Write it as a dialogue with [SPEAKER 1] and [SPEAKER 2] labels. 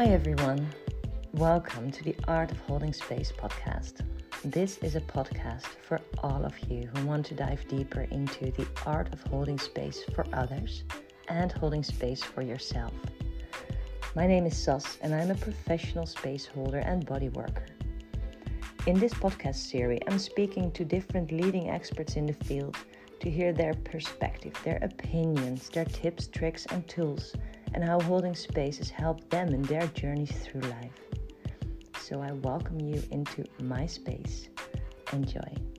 [SPEAKER 1] Hi, everyone. Welcome to the Art of Holding Space podcast. This is a podcast for all of you who want to dive deeper into the art of holding space for others and holding space for yourself. My name is Sas, and I'm a professional space holder and body worker. In this podcast series, I'm speaking to different leading experts in the field to hear their perspective, their opinions, their tips, tricks, and tools, and how holding space has helped them in their journeys through life. So I welcome you into my space. Enjoy.